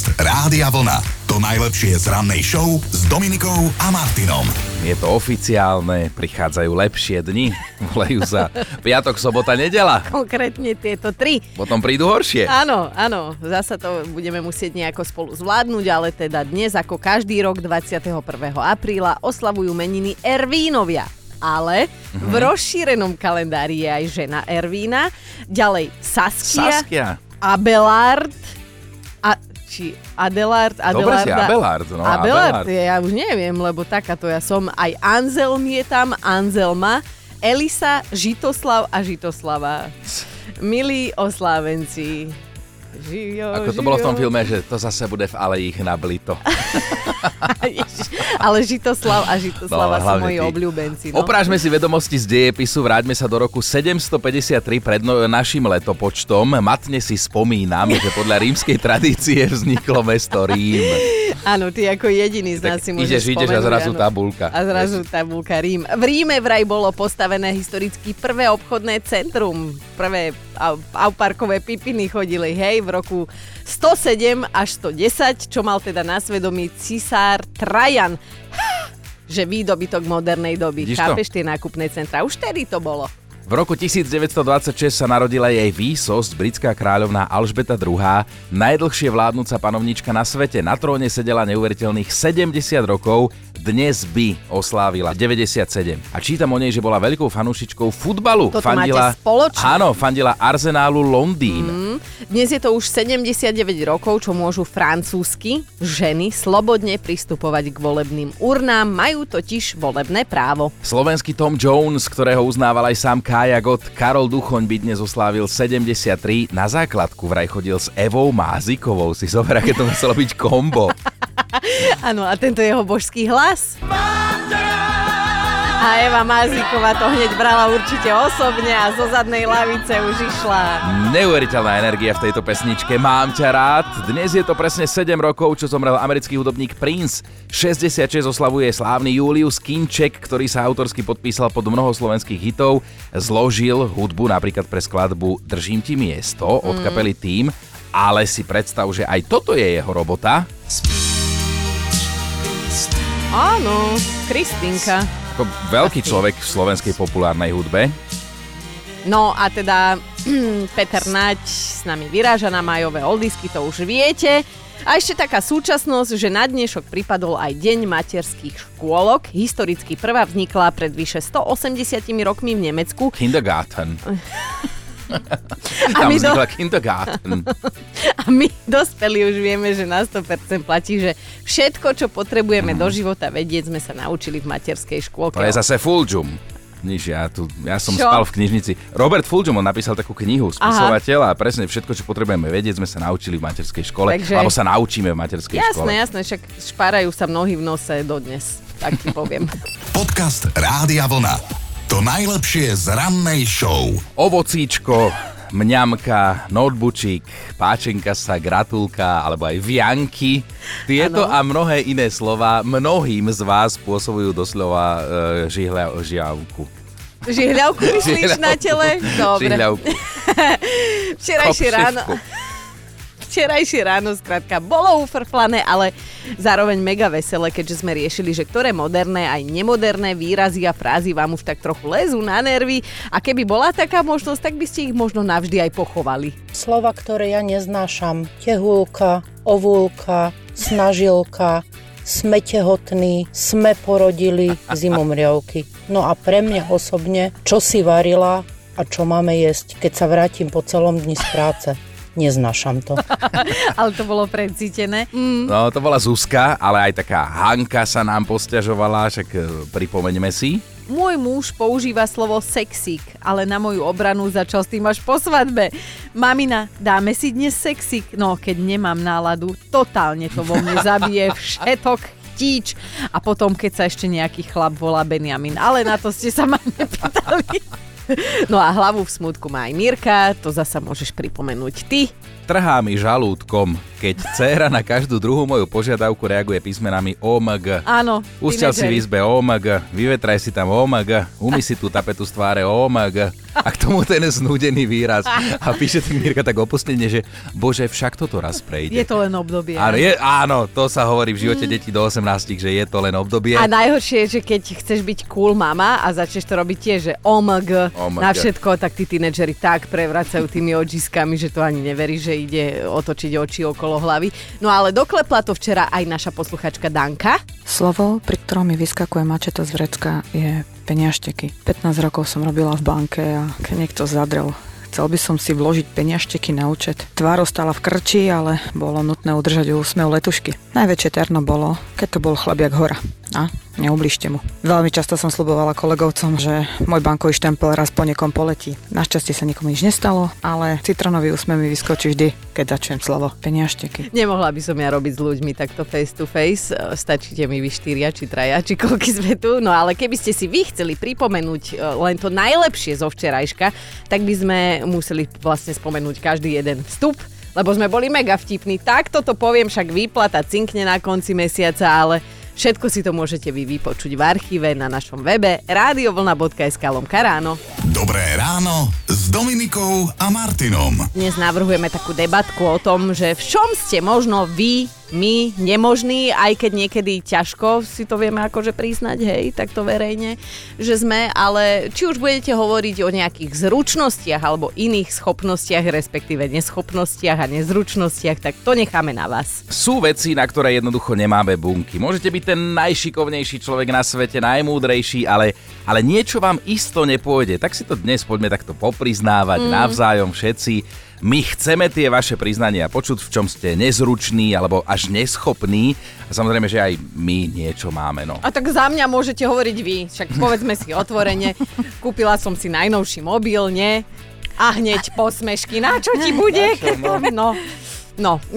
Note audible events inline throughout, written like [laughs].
Podcast Rádia Vlna. To najlepšie z rannej show s Dominikou a Martinom. Je to oficiálne, prichádzajú lepšie dni, [laughs] volajú sa piatok, sobota, nedela. Konkrétne tieto tri. Potom prídu horšie. Áno, áno, zasa to budeme musieť nejako spolu zvládnuť, ale teda dnes, ako každý rok 21. apríla, oslavujú meniny Ervínovia. Ale v rozšírenom kalendári je aj žena Ervína, ďalej Saskia, Saskia. Abelard či Adelard, Dobre si. Abelard, no, Abelard, Abelard. ja už neviem, lebo takáto ja som. Aj Anselm je tam, Anselma, Elisa, Žitoslav a Žitoslava. [laughs] Milí oslávenci. Žijo, Ako to bolo v tom žijo. filme, že to zase bude v aleji ich nablito. [laughs] Ježiš, Ale Žitoslav a Žitoslava No, sú moji ty. obľúbenci. No. Oprážme si vedomosti z dejepisu, vráťme sa do roku 753 pred no, našim letopočtom. Matne si spomínam, že podľa rímskej tradície vzniklo mesto Rím. Áno, ty ako jediný z nás Tak si ideš, môžeš ideš a spomenúť, zrazu áno. tabulka. A zrazu tabulka Rím. V Ríme vraj bolo postavené historicky prvé obchodné centrum. Prvé auparkové pipiny chodili, hej, v roku 107 až 110, čo mal teda na svedomí cisár Trajan. [laughs] Že výdobytok modernej doby. Vidíš? Chápeš tie nákupné centra? Už tedy to bolo. V roku 1926 sa narodila jej výsosť, britská kráľovná Alžbeta II, najdlhšie vládnúca panovnička na svete. Na tróne sedela neuveriteľných 70 rokov, dnes by oslávila 97. A čítam o nej, že bola veľkou fanúšičkou futbalu. Toto máte spoločné. Áno, fandila Arsenálu Londýn. Mm. Dnes je to už 79 rokov, čo môžu francúzsky ženy slobodne pristupovať k volebným urnám, majú totiž volebné právo. Slovenský Tom Jones, ktorého uznával aj sám Kája Gott, Karol Duchoň by dnes oslávil 73. Na základku vraj chodil s Evou Mázikovou. Si zober, aké to muselo byť kombo. [laughs] [laughs] Áno, a tento jeho božský hlas. A Eva Mazíková to hneď brala určite osobne a zo zadnej lavice už išla. Neuveriteľná energia v tejto pesničke Mám ťa rád. Dnes je to presne 7 rokov, čo zomrel americký hudobník Prince. 66 oslavuje slávny Julius Kinček, ktorý sa autorsky podpísal pod mnoho slovenských hitov. Zložil hudbu napríklad pre skladbu Držím ti miesto od kapely Team. Ale si predstav, že aj toto je jeho robota. Áno, Kristinka. Ako veľký človek v slovenskej populárnej hudbe. No a teda [clears throat] Peter Nať s nami vyráža na majové oldisky, to už viete. A ešte taká súčasnosť, že na dnešok pripadol aj Deň materských škôlok. Historicky prvá vznikla pred vyše 180 rokmi v Nemecku. Kindergarten. [laughs] A Tam my, do, Kindergarten. [laughs] a my dospelí už vieme, že na 100% platí, že všetko, čo potrebujeme do života vedieť, sme sa naučili v materskej škôlke. To je zase Fulžum. Nič, ja, tu, ja som Čo? spal v knižnici. Robert Fulžum, on napísal takú knihu, spisovateľ a presne všetko, čo potrebujeme vedieť, sme sa naučili v materskej škole. Takže- Alebo sa naučíme v materskej Jasné, škole. jasné, však špárajú sa mnohí v nose dodnes. Tak ti poviem. [laughs] Podcast Rádia Vlna. To najlepšie z rannej show. Ovocíčko, mňamka, noteboočík, páčenka sa, gratulka, alebo aj vianky. Tieto Áno. a mnohé iné slova mnohým z vás spôsobujú doslova e, žihľa, žiavku. Žihľavku myslíš na tele? Dobre. Žihľavku. [laughs] Včerajšie ráno... Včerajšie ráno, skrátka, bolo ufrflané, ale zároveň mega veselé, keďže sme riešili, že ktoré moderné aj nemoderné výrazy a frázy vám už tak trochu lezú na nervy a keby bola taká možnosť, tak by ste ich možno navždy aj pochovali. Slova, ktoré ja neznášam. Tehulka, ovulka, snažilka, sme tehotní, sme porodili, zimomriavky. No a pre mňa osobne, čo si varila a čo máme jesť, keď sa vrátim po celom dni z práce. Neznášam to. [laughs] Ale to bolo precítené. Mm, No, to bola Zuzka, ale aj taká Hanka sa nám posťažovala, však e, pripomeňme si. Môj muž používa slovo sexík, ale na moju obranu začal s tým až po svadbe. Mamina, dáme si dnes sexík? No, keď nemám náladu, totálne to vo mne zabije [laughs] všetok chtíč. A potom, keď sa ešte nejaký chlap volá Benjamin. Ale na to ste sa ma nepýtali. No a hlavu v smutku má aj Mirka, to zasa môžeš pripomenúť ty. Trhá mi žalúdkom, keď dcéra na každú druhú moju požiadavku reaguje písmenami OMG. Áno, Usťal si v izbe OMG, vyvetraj si tam OMG, umy si tú tapetu z tváre OMG. A k tomu ten znúdený výraz. A píše tým Mirka tak opustenie, že bože, však toto raz prejde. Je to len obdobie. Áno, je, áno, to sa hovorí v živote detí do 18, že je to len obdobie. A najhoršie je, že keď chceš byť cool mama a začneš to robiť tiež, že OMG, OMG. na všetko, tak tí tínedžeri tak prevracajú tými očiskami, že to ani neverí, že ide otočiť oči okolo hlavy. No ale doklepla to včera aj naša posluchačka Danka. Slovo, pri ktorom mi vyskakuje mačeta z vrecka, je peniašteky. 15 rokov som robila v banke a keď niekto zadrel Chcel by som si vložiť peniažteky na účet. Tvár ostala v krči, ale bolo nutné udržať úsmev letušky. Najväčšie terno bolo, keď to bol chlabiak hora. A neubližte mu. Veľmi často som slubovala kolegovcom, že môj bankový štempel raz po niekom poletí. Našťastie sa nikomu nič nestalo, ale citronový úsmev mi vyskočí vždy, keď začujem slovo peniažteky. Nemohla by som ja robiť s ľuďmi takto face to face. E, Stačíte mi vy štyria, či traja, či koľky sme tu. No ale keby ste si vy chceli pripomenúť e, len to najlepšie zo včerajška, tak by sme museli vlastne spomenúť každý jeden vstup lebo sme boli mega vtipní. Tak toto poviem, však výplata cinkne na konci mesiaca, ale všetko si to môžete vy vypočuť v archíve na našom webe radiovlna.sk lomka ráno. Dobré ráno s Dominikou a Martinom. Dnes navrhujeme takú debatku o tom, že v čom ste možno vy, my, nemožní, aj keď niekedy ťažko si to vieme akože priznať, hej, takto verejne, že sme, ale či už budete hovoriť o nejakých zručnostiach alebo iných schopnostiach, respektíve neschopnostiach a nezručnostiach, tak to necháme na vás. Sú veci, na ktoré jednoducho nemáme bunky. Môžete byť ten najšikovnejší človek na svete, najmúdrejší, ale, ale niečo vám isto nepôjde. Tak si to dnes poďme takto popriznávať mm. navzájom všetci. My chceme tie vaše priznania počuť, v čom ste nezruční alebo až neschopní. A samozrejme, že aj my niečo máme. No. A tak za mňa môžete hovoriť vy, však povedzme si otvorene, kúpila som si najnovší mobil, nie? A hneď posmešky, na čo ti bude? No, No,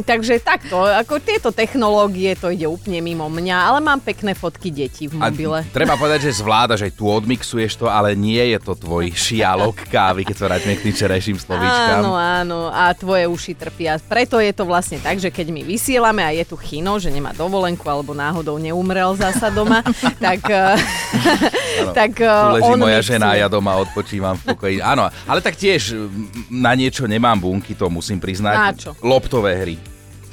takže takto, ako tieto technológie, to ide úplne mimo mňa, ale mám pekné fotky detí v mobile. A treba povedať, že zvládaš aj tu odmixuješ to, ale nie je to tvoj [laughs] šialok kávy, keď sa vrátime k tým včerajším slovíčkam. Áno, áno, a tvoje uši trpia. Preto je to vlastne tak, že keď my vysielame a je tu chino, že nemá dovolenku alebo náhodou neumrel zasa doma, [laughs] tak, ano, [laughs] tak tu leží on moja mixuje. žena ja doma odpočívam v pokoji. Áno, ale tak tiež na niečo nemám bunky, to musím priznať. Na čo? Loptové hry.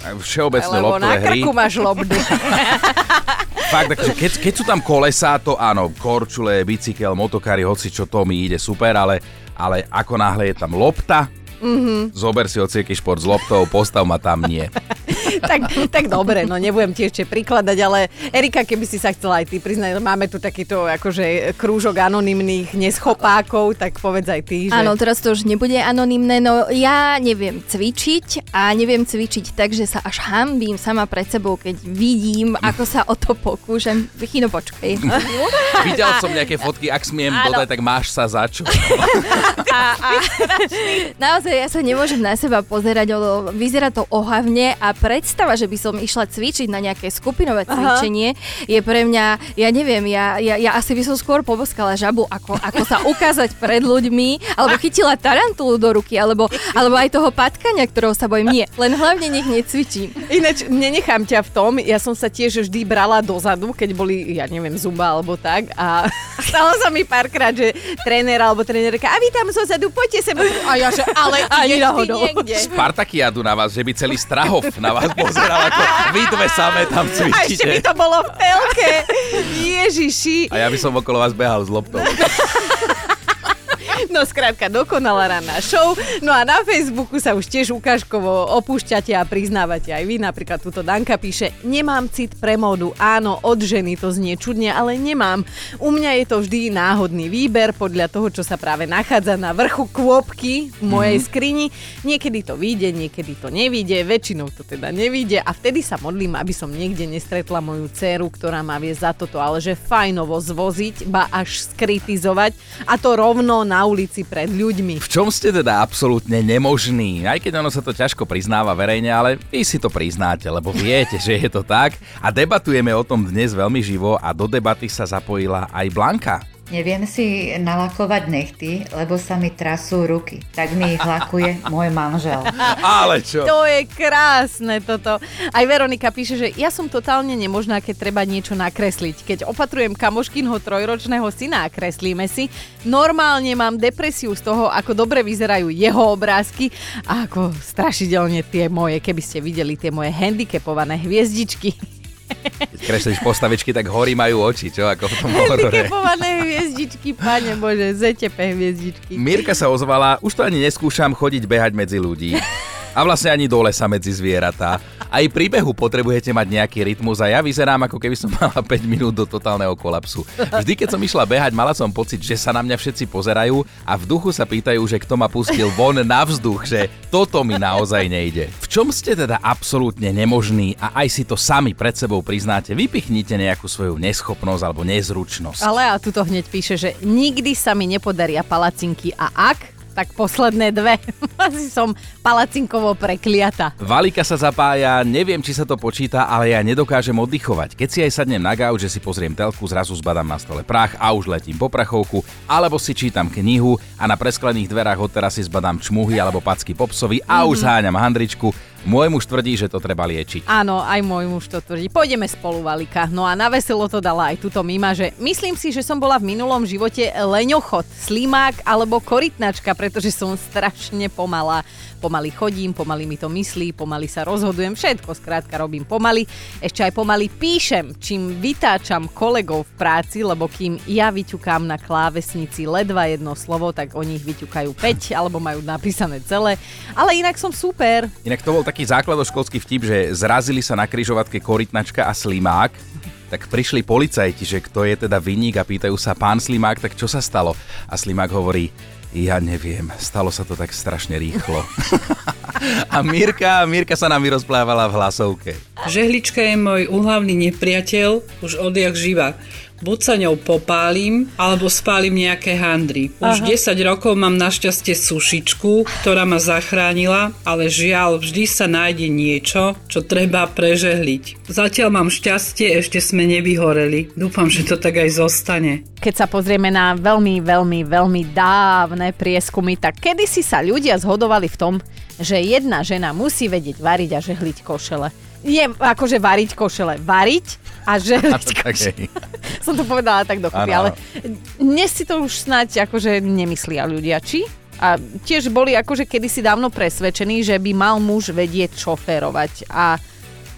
Všeobecné Lebo na loptové hry. krku máš lobby. [laughs] Fakt, takže keď, keď sú tam kolesá, to áno, korčule, bicykel, motokári, hoci čo to mi ide super, ale, ale ako náhle je tam lopta, mm-hmm. zober si ocieký šport s loptou, postav ma tam nie. [laughs] [laughs] tak, tak dobre, no nebudem ti ešte prikladať, ale Erika, keby si sa chcela aj ty priznať, máme tu takýto akože krúžok anonymných neschopákov, tak povedz aj ty, že... Áno, teraz to už nebude anonymné, no ja neviem cvičiť a neviem cvičiť tak, že sa až hambím sama pred sebou, keď vidím, ako sa o to pokúšam. Chino, počkej. [laughs] Videl som nejaké fotky, ak smiem Áno. dodať, tak máš sa za čo. [laughs] a, a, naozaj ja sa nemôžem na seba pozerať, lebo vyzerá to ohavne a predstava, že by som išla cvičiť na nejaké skupinové cvičenie, je pre mňa, ja neviem, ja, ja, ja asi by som skôr poboskala žabu, ako, ako sa ukázať pred ľuďmi, alebo chytila tarantulu do ruky, alebo, alebo aj toho patkania, ktorého sa bojím. Nie, len hlavne nech necvičím. Ináč, nenechám ťa v tom, ja som sa tiež vždy brala dozadu, keď boli, ja neviem, zuba alebo tak a [laughs] stalo sa mi párkrát, že tréner alebo trénerka, a vy tam zozadu, poďte sem. A ja, že ale Ani náhodou. Spartakiadu na vás, že by celý Strahov na vás [laughs] pozeral, ako vy dve samé tam A ešte by cvičíte. to bolo v. Ježiši. A ja by som okolo vás behal s loptou. [laughs] No skrátka, dokonalá ranná show. No a na Facebooku sa už tiež ukážkovo opúšťate a priznávate aj vy. Napríklad túto Danka píše, nemám cit pre módu. Áno, od ženy to znie čudne, ale nemám. U mňa je to vždy náhodný výber podľa toho, čo sa práve nachádza na vrchu kôpky v mojej mm-hmm. skrini. Niekedy to vyjde, niekedy to nevyjde, väčšinou to teda nevyjde a vtedy sa modlím, aby som niekde nestretla moju dceru, ktorá ma vie za toto, ale že fajnovo zvoziť, ba až skritizovať a to rovno na ulici pred ľuďmi. V čom ste teda absolútne nemožní? Aj keď ono sa to ťažko priznáva verejne, ale vy si to priznáte, lebo viete, že je to tak. A debatujeme o tom dnes veľmi živo a do debaty sa zapojila aj Blanka. Neviem si nalakovať nechty, lebo sa mi trasú ruky. Tak mi ich lakuje môj manžel. Ale čo? To je krásne toto. Aj Veronika píše, že ja som totálne nemožná, keď treba niečo nakresliť. Keď opatrujem kamoškinho trojročného syna a kreslíme si, normálne mám depresiu z toho, ako dobre vyzerajú jeho obrázky a ako strašidelne tie moje, keby ste videli tie moje handicapované hviezdičky. Keď kreslíš postavičky, tak horí majú oči, čo? Ako v tom horore. Handicapované hviezdičky, pane Bože, ZTP hviezdičky. Mirka sa ozvala, už to ani neskúšam chodiť behať medzi ľudí. A vlastne ani do lesa medzi zvieratá. Aj pri behu potrebujete mať nejaký rytmus a ja vyzerám ako keby som [laughs] mala 5 minút do totálneho kolapsu. Vždy, keď som išla behať, mala som pocit, že sa na mňa všetci pozerajú a v duchu sa pýtajú, že kto ma pustil von na vzduch, že toto mi naozaj nejde. V čom ste teda absolútne nemožní a aj si to sami pred sebou priznáte, vypichnite nejakú svoju neschopnosť alebo nezručnosť. Ale a tuto hneď píše, že nikdy sa mi nepodaria palacinky a ak, tak posledné dve. [laughs] Asi som palacinkovo prekliata. Valika sa zapája, neviem, či sa to počíta, ale ja nedokážem oddychovať. Keď si aj sadnem na gauč, že si pozriem telku, zrazu zbadám na stole prach a už letím po prachovku, alebo si čítam knihu a na presklených dverách od terasy zbadám čmuhy alebo packy popsovi a už zháňam handričku. Môj muž tvrdí, že to treba liečiť. Áno, aj môj muž to tvrdí. Pôjdeme spolu, Valika. No a na veselo to dala aj túto Mima, že myslím si, že som bola v minulom živote leňochod, slimák alebo korytnačka, pretože som strašne pomalá. Pomaly chodím, pomaly mi to myslí, pomaly sa rozhodujem, všetko skrátka robím pomaly. Ešte aj pomaly píšem, čím vytáčam kolegov v práci, lebo kým ja vyťukám na klávesnici ledva jedno slovo, tak oni ich vyťukajú 5 alebo majú napísané celé. Ale inak som super. Inak to bol taký základoškolský vtip, že zrazili sa na kryžovatke korytnačka a slimák, tak prišli policajti, že kto je teda vinník a pýtajú sa, pán Slimák, tak čo sa stalo? A Slimák hovorí, ja neviem, stalo sa to tak strašne rýchlo. [laughs] a Mirka, Mirka sa nám vyrozplávala v hlasovke. Žehlička je môj úhlavný nepriateľ už odjak živa. Buď sa ňou popálim, alebo spálim nejaké handry. Už Aha. 10 rokov mám našťastie sušičku, ktorá ma zachránila, ale žiaľ, vždy sa nájde niečo, čo treba prežehliť. Zatiaľ mám šťastie, ešte sme nevyhoreli. Dúfam, že to tak aj zostane. Keď sa pozrieme na veľmi, veľmi, veľmi dávne prieskumy, tak kedysi sa ľudia zhodovali v tom, že jedna žena musí vedieť variť a žehliť košele. Nie akože variť košele, variť a žehliť [laughs] košele. [laughs] Som to povedala tak dokopy, ale dnes si to už snáď akože nemyslia ľudia, či? A tiež boli akože kedysi dávno presvedčení, že by mal muž vedieť šoférovať a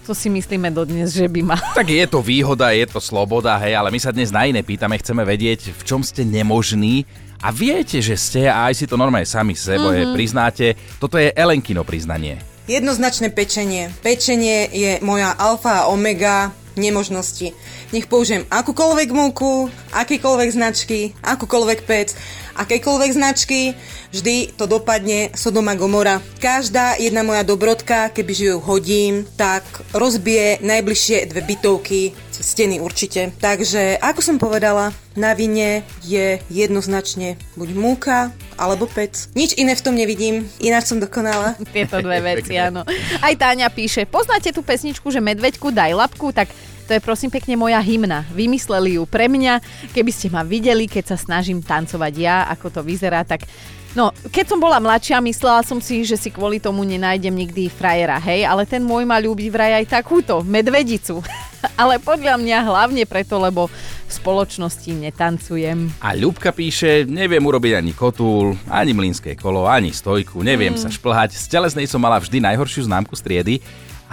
to si myslíme dodnes, že by mal. Tak je to výhoda, je to sloboda, hej, ale my sa dnes na iné pýtame, chceme vedieť, v čom ste nemožní a viete, že ste a aj si to normálne sami sebo mm-hmm. priznáte. Toto je Elenkino priznanie. Jednoznačné pečenie. Pečenie je moja alfa a omega nemožnosti. Nech použijem akúkoľvek múku, akýkoľvek značky, akúkoľvek pec, akejkoľvek značky, vždy to dopadne Sodoma Gomora. Každá jedna moja dobrodka, keby ju hodím, tak rozbije najbližšie dve bytovky, steny určite. Takže, ako som povedala, na vine je jednoznačne buď múka, alebo pec. Nič iné v tom nevidím, ináč som dokonala. [laughs] Tieto dve veci, áno. Aj Táňa píše, poznáte tú pesničku, že medveďku daj labku, tak to je prosím pekne moja hymna. Vymysleli ju pre mňa. Keby ste ma videli, keď sa snažím tancovať ja, ako to vyzerá, tak No, keď som bola mladšia, myslela som si, že si kvôli tomu nenájdem nikdy frajera, hej, ale ten môj ma ľúbi vraj aj takúto, medvedicu. [laughs] ale podľa mňa hlavne preto, lebo v spoločnosti netancujem. A Ľubka píše, neviem urobiť ani kotúl, ani mlínske kolo, ani stojku, neviem mm. sa šplhať. Z telesnej som mala vždy najhoršiu známku z triedy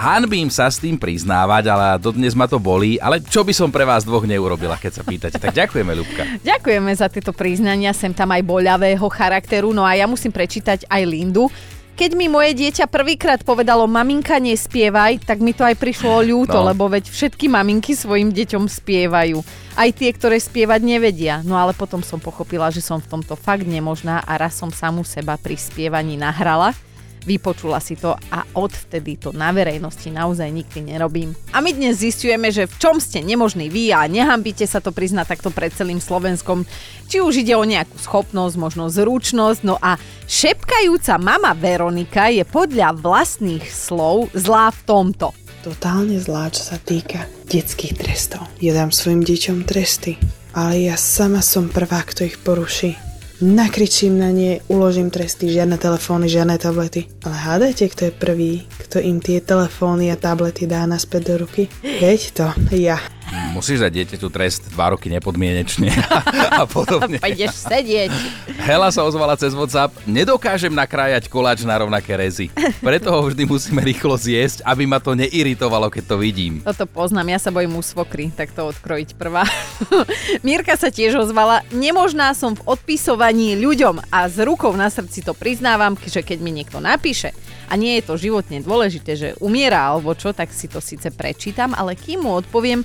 Hanbím sa s tým priznávať, ale dodnes ma to bolí. Ale čo by som pre vás dvoch neurobila, keď sa pýtate? Tak ďakujeme, Ľubka. [laughs] Ďakujeme za tieto priznania, sem tam aj boľavého charakteru. No a ja musím prečítať aj Lindu. Keď mi moje dieťa prvýkrát povedalo maminka nespievaj, tak mi to aj prišlo ľúto, no. lebo veď všetky maminky svojim deťom spievajú. Aj tie, ktoré spievať nevedia. No ale potom som pochopila, že som v tomto fakt nemožná a raz som samu seba pri spievaní nahrala vypočula si to a odvtedy to na verejnosti naozaj nikdy nerobím. A my dnes zistujeme, že v čom ste nemožní vy a nehambite sa to priznať takto pred celým Slovenskom. Či už ide o nejakú schopnosť, možno zručnosť, no a šepkajúca mama Veronika je podľa vlastných slov zlá v tomto. Totálne zlá, čo sa týka detských trestov. Ja dám svojim deťom tresty ale ja sama som prvá, kto ich poruší. Nakričím na nie, uložím tresty, žiadne telefóny, žiadne tablety. Ale hádajte, kto je prvý, kto im tie telefóny a tablety dá naspäť do ruky? Veď to, ja. Musíš dať dieťaťu trest 2 roky nepodmienečne [laughs] a podobne. [laughs] Pôjdeš sedieť. Hela sa ozvala cez WhatsApp, nedokážem nakrájať koláč na rovnaké rezy. Preto ho vždy musíme rýchlo zjesť, aby ma to neiritovalo, keď to vidím. Toto poznám, ja sa bojím u svokry, tak to odkrojiť prvá. [laughs] Mírka sa tiež ozvala, nemožná som v odpisovaní ľuďom a s rukou na srdci to priznávam, že keď mi niekto napíše a nie je to životne dôležité, že umiera alebo čo, tak si to síce prečítam, ale kým mu odpoviem,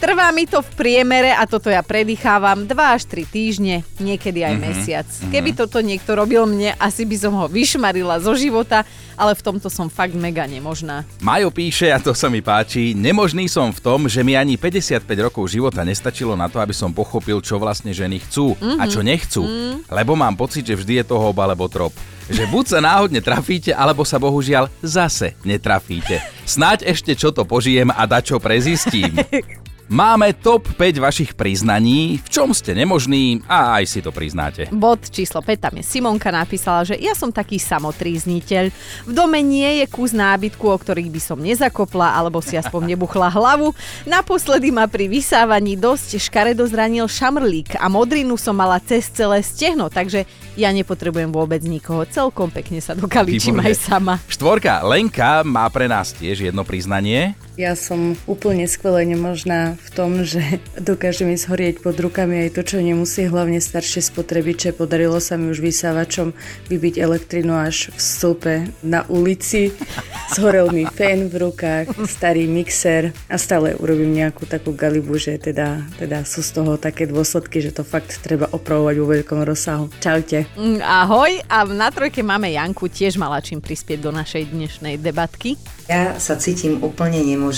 Trvá mi to v priemere, a toto ja predýchávam, 2 až 3 týždne, niekedy aj mm-hmm. mesiac. Keby toto niekto robil mne, asi by som ho vyšmarila zo života, ale v tomto som fakt mega nemožná. Majo píše, a to sa mi páči, nemožný som v tom, že mi ani 55 rokov života nestačilo na to, aby som pochopil, čo vlastne ženy chcú mm-hmm. a čo nechcú. Mm-hmm. Lebo mám pocit, že vždy je toho oba alebo trop že buď sa náhodne trafíte, alebo sa bohužiaľ zase netrafíte. Snáď ešte čo to požijem a dačo prezistím. [laughs] Máme top 5 vašich priznaní, v čom ste nemožní a aj si to priznáte. Bod číslo 5, tam je Simonka napísala, že ja som taký samotrízniteľ. V dome nie je kus nábytku, o ktorých by som nezakopla alebo si aspoň nebuchla hlavu. Naposledy ma pri vysávaní dosť škaredo zranil šamrlík a modrinu som mala cez celé stehno, takže ja nepotrebujem vôbec nikoho. Celkom pekne sa dokaličím aj sama. Štvorka, Lenka má pre nás tiež jedno priznanie. Ja som úplne skvelé nemožná v tom, že [laughs] dokáže mi zhorieť pod rukami aj to, čo nemusí, hlavne staršie spotrebiče. Podarilo sa mi už vysávačom vybiť elektrinu až v stĺpe na ulici. [laughs] Zhorel mi fén v rukách, starý mixer a stále urobím nejakú takú galibu, že teda, teda sú z toho také dôsledky, že to fakt treba opravovať vo veľkom rozsahu. Čaute. Mm, ahoj a na trojke máme Janku, tiež mala čím prispieť do našej dnešnej debatky. Ja sa cítim úplne nemožná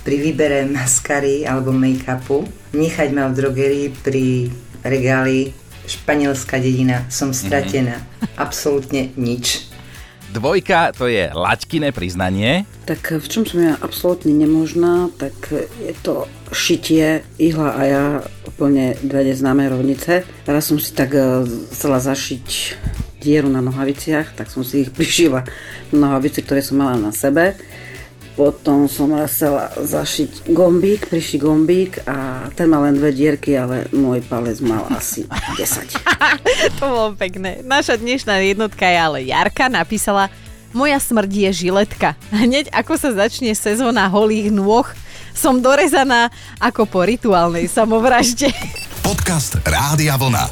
pri výbere maskary alebo make-upu. Nechať ma v drogerii pri regáli španielská dedina. Som stratená. Mm-hmm. Absolútne nič. Dvojka, to je laťkiné priznanie. Tak v čom som ja absolútne nemožná, tak je to šitie ihla a ja úplne dve neznáme rovnice. Teraz som si tak eh, chcela zašiť dieru na nohaviciach, tak som si ich [laughs] prišila na nohavice, ktoré som mala na sebe. Potom som chcela zašiť gombík, prišli gombík a ten má len dve dierky, ale môj palec mal asi [laughs] 10. [laughs] to bolo pekné. Naša dnešná jednotka je ale Jarka napísala Moja smrť je žiletka. Hneď ako sa začne sezóna holých nôh, som dorezaná ako po rituálnej samovražde. [laughs] Podcast Rádia Vlna.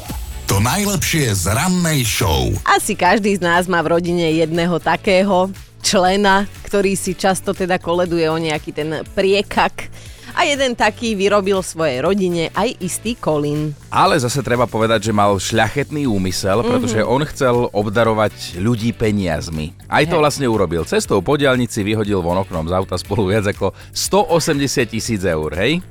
To najlepšie z rannej show. Asi každý z nás má v rodine jedného takého člena, ktorý si často teda koleduje o nejaký ten priekak. A jeden taký vyrobil svojej rodine aj istý Colin. Ale zase treba povedať, že mal šľachetný úmysel, pretože mm-hmm. on chcel obdarovať ľudí peniazmi. Aj to vlastne urobil. Cestou po diálnici vyhodil von oknom z auta spolu viac ako 180 tisíc eur, hej?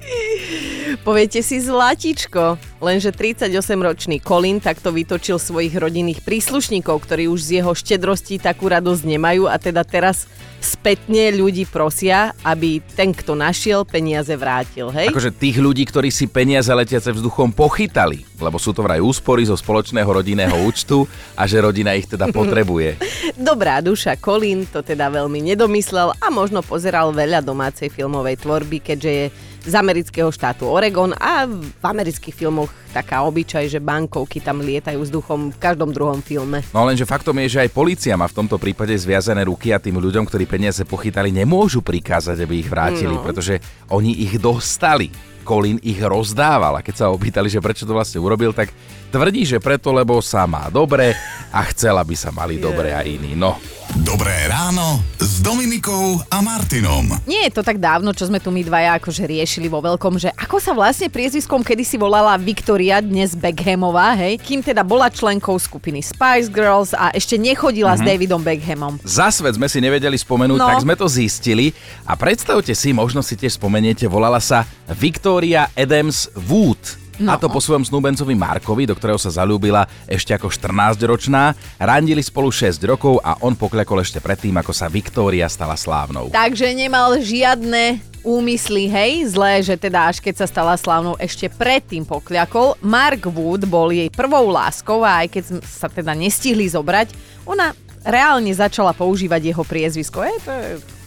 Poviete si zlatičko, lenže 38-ročný Colin takto vytočil svojich rodinných príslušníkov, ktorí už z jeho štedrostí takú radosť nemajú a teda teraz spätne ľudí prosia, aby ten, kto našiel, peniaze vrátil, hej? Akože tých ľudí, ktorí si peniaze letiace vzduchom pochytali, lebo sú to vraj úspory zo spoločného rodinného účtu a že rodina ich teda [laughs] potrebuje. Dobrá duša Colin to teda veľmi nedomyslel a možno pozeral veľa domácej filmovej tvorby, keďže je z amerického štátu Oregon a v amerických filmoch taká obyčaj, že bankovky tam lietajú vzduchom v každom druhom filme. No lenže faktom je, že aj policia má v tomto prípade zviazané ruky a tým ľuďom, ktorí peniaze pochytali, nemôžu prikázať, aby ich vrátili, no. pretože oni ich dostali. Colin ich rozdával a keď sa opýtali, že prečo to vlastne urobil, tak tvrdí, že preto, lebo sa má dobre a chcel, aby sa mali yeah. dobre aj iní. No, Dobré ráno s Dominikou a Martinom. Nie je to tak dávno, čo sme tu my dvaja akože riešili vo veľkom, že ako sa vlastne priezviskom kedysi volala Viktoria, dnes Beckhamová, hej, kým teda bola členkou skupiny Spice Girls a ešte nechodila mm-hmm. s mhm. Davidom Beckhamom. Za svet sme si nevedeli spomenúť, no. tak sme to zistili a predstavte si, možno si tiež spomeniete, volala sa Victoria Adams Wood. No. A to po svojom snúbencovi Markovi, do ktorého sa zalúbila ešte ako 14-ročná. Randili spolu 6 rokov a on pokľakol ešte predtým, ako sa Viktória stala slávnou. Takže nemal žiadne úmysly, hej, zlé, že teda až keď sa stala slávnou, ešte predtým pokľakol. Mark Wood bol jej prvou láskou a aj keď sa teda nestihli zobrať, ona reálne začala používať jeho priezvisko. Je, to je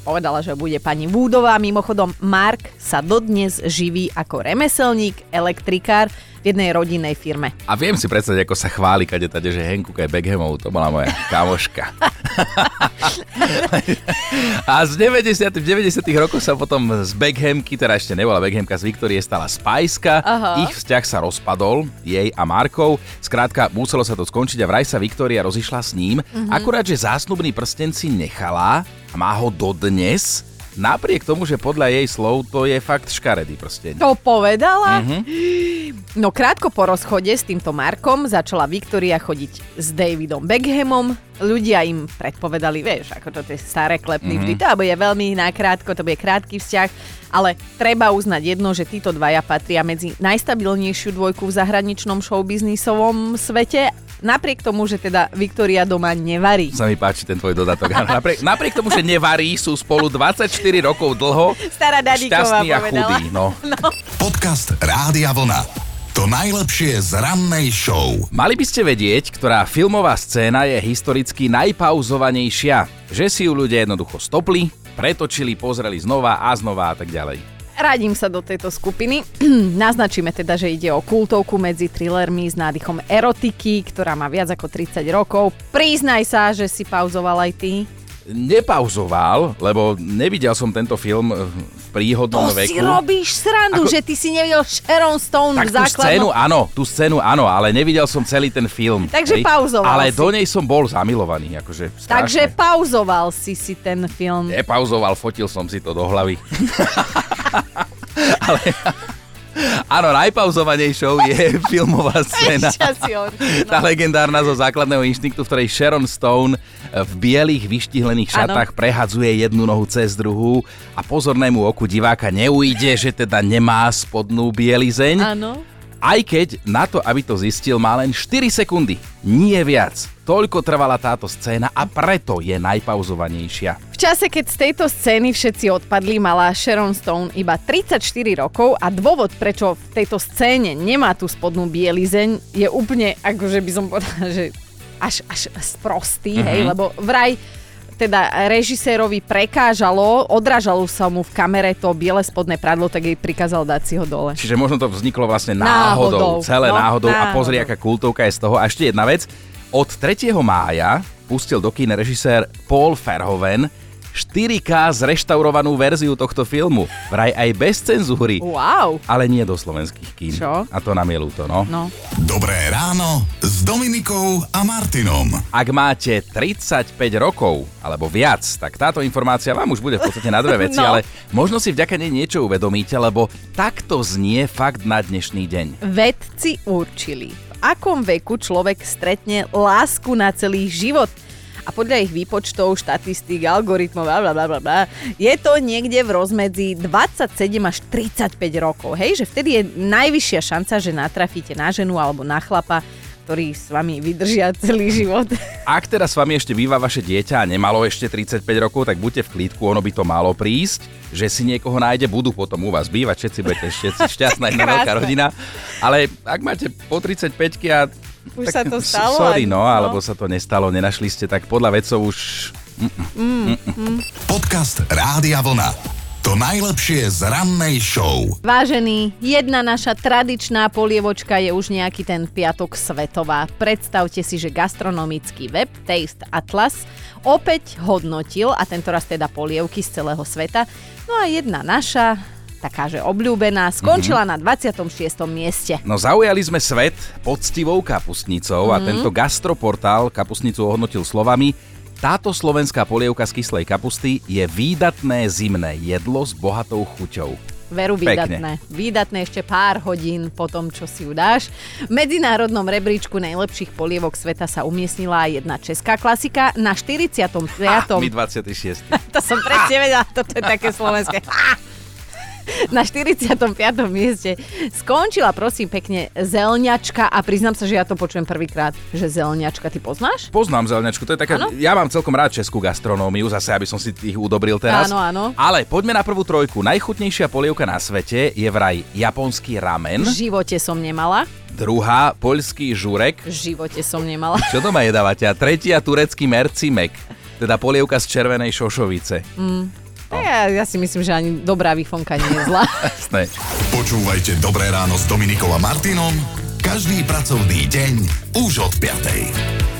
povedala, že bude pani Woodová. Mimochodom, Mark sa dodnes živí ako remeselník, elektrikár v jednej rodinnej firme. A viem si predstaviť, ako sa chváli, kade tade, že Henku je Beckhamov, to bola moja kamoška. [laughs] a z 90. v 90. rokoch sa potom z Beckhamky, teda ešte nebola Beckhamka, z Viktorie stala Spajska. Ich vzťah sa rozpadol, jej a Markov. Skrátka, muselo sa to skončiť a vraj sa Viktória rozišla s ním. Mhm. Akurát, že zásnubný prsten si nechala a má ho dodnes. Napriek tomu, že podľa jej slov to je fakt škaredý prsteň. To povedala? Mhm. No krátko po rozchode s týmto Markom začala Viktória chodiť s Davidom Beckhamom. Ľudia im predpovedali, vieš, ako to tie staré klepny Mhm. vždy, to bude veľmi nakrátko, to bude krátky vzťah, ale treba uznať jedno, že títo dvaja patria medzi najstabilnejšiu dvojku v zahraničnom showbiznisovom svete. Napriek tomu, že teda Viktória doma nevarí. Sa mi páči ten tvoj dodatok. Napriek, napriek tomu, že nevarí, sú spolu 24 rokov dlho, Stará Dadíková a povedala. chudý. No. Podcast Rádia Vlna. To najlepšie z rannej show. Mali by ste vedieť, ktorá filmová scéna je historicky najpauzovanejšia. Že si ju ľudia jednoducho stopli, pretočili, pozreli znova a znova a tak ďalej. Radím sa do tejto skupiny. [clears throat] Naznačíme teda, že ide o kultovku medzi thrillermi s nádychom erotiky, ktorá má viac ako 30 rokov. Priznaj sa, že si pauzoval aj ty. Nepauzoval, lebo nevidel som tento film eh, príhodnom To veku. si robíš srandu, Ako- že ty si nevidel Sharon Stone Tak v tú scénu základnom... áno, tú scénu áno, ale nevidel som celý ten film. Takže hej. pauzoval Ale si. do nej som bol zamilovaný, akože Takže strašne. pauzoval si si ten film. Nepauzoval, fotil som si to do hlavy. [laughs] ale... Áno, najpauzovanejšou je [laughs] filmová scéna. No. Tá legendárna zo základného inštinktu, v ktorej Sharon Stone v bielých vyštihlených šatách prehadzuje jednu nohu cez druhú a pozornému oku diváka neujde, že teda nemá spodnú bielizeň. Áno. Aj keď na to, aby to zistil, má len 4 sekundy. Nie viac. Toľko trvala táto scéna a preto je najpauzovanejšia. V čase, keď z tejto scény všetci odpadli, mala Sharon Stone iba 34 rokov a dôvod, prečo v tejto scéne nemá tú spodnú bielizeň, je úplne, akože by som povedala, že až, až sprostý, mm-hmm. hej, Mhm. lebo vraj teda režisérovi prekážalo, odražalo sa mu v kamere to biele spodné pradlo, tak jej prikázal dať si ho dole. Čiže možno to vzniklo vlastne Náhodou. náhodou, celé No, náhodou, a náhodou. pozri, aká kultovka je z toho. A ešte jedna vec, od 3. mája pustil do kín režisér Paul Verhoeven 4K zreštaurovanú verziu tohto filmu. Vraj aj bez cenzúry. Wow. Ale nie do slovenských kín. Čo? A to nám je ľúto, no. No. Dobré ráno s Dominikou a Martinom. Ak máte 35 rokov alebo viac, tak táto informácia vám už bude v podstate na dve veci, [laughs] No. ale možno si vďaka nej niečo uvedomíte, lebo takto znie fakt na dnešný deň. Vedci určili, v akom veku človek stretne lásku na celý život. A podľa ich výpočtov, štatistík, algoritmov, bla, bla, bla, bla, bla, je to niekde v rozmedzi 27 až 35 rokov. Hej, že vtedy je najvyššia šanca, že natrafíte na ženu alebo na chlapa, ktorí s vami vydržia celý život. [laughs] Ak teda s vami ešte býva vaše dieťa a nemalo ešte 35 rokov, tak buďte v klídku, ono by to malo prísť, že si niekoho nájde, budú potom u vás bývať, všetci budete všetci [laughs] šťastná jedna veľká rodina. Ale ak máte po 35 a Už tak sa to stalo? Sorry, aj- no, alebo sa to nestalo, nenašli ste, tak podľa vedcov už... Mm, mm. Podcast Rádia Vlna. To najlepšie z rannej show. Vážení, jedna naša tradičná polievočka je už nejaký ten piatok svetová. Predstavte si, že gastronomický web Taste Atlas opäť hodnotil, a tento raz teda polievky z celého sveta. No a jedna naša, taká že obľúbená, skončila na 26. mieste. No zaujali sme svet poctivou kapustnicou a Mhm. tento gastroportál kapustnicu ohodnotil slovami táto slovenská polievka z kyslej kapusty je výdatné zimné jedlo s bohatou chuťou. Veru Pekne. výdatné. Výdatné ešte pár hodín po tom, čo si ju dáš. V medzinárodnom rebríčku najlepších polievok sveta sa umiestnila aj jedna česká klasika na 45. Ha, my 26. [laughs] to som presne vedela, toto je také slovenské. [laughs] [laughs] Na 45. mieste skončila, prosím, pekne zelňačka a priznám sa, že ja to počujem prvýkrát, že zelňačka, ty poznáš? Poznám zelňačku, to je taká, Áno? ja mám celkom rád českú gastronómiu, zase aby som si ich udobril teraz. Áno, áno. Ale poďme na prvú trojku. Najchutnejšia polievka na svete je vraj japonský ramen, V živote som nemala. druhá poľský žurek, V živote som nemala. čo doma jedávate, a tretia turecký mercimek, teda polievka z červenej šošovice. Mm. Ja, ja si myslím, že ani dobrá výfonka nie je zlá. [laughs] Jasné. Počúvajte Dobré ráno s Dominikom a Martinom každý pracovný deň už od 5.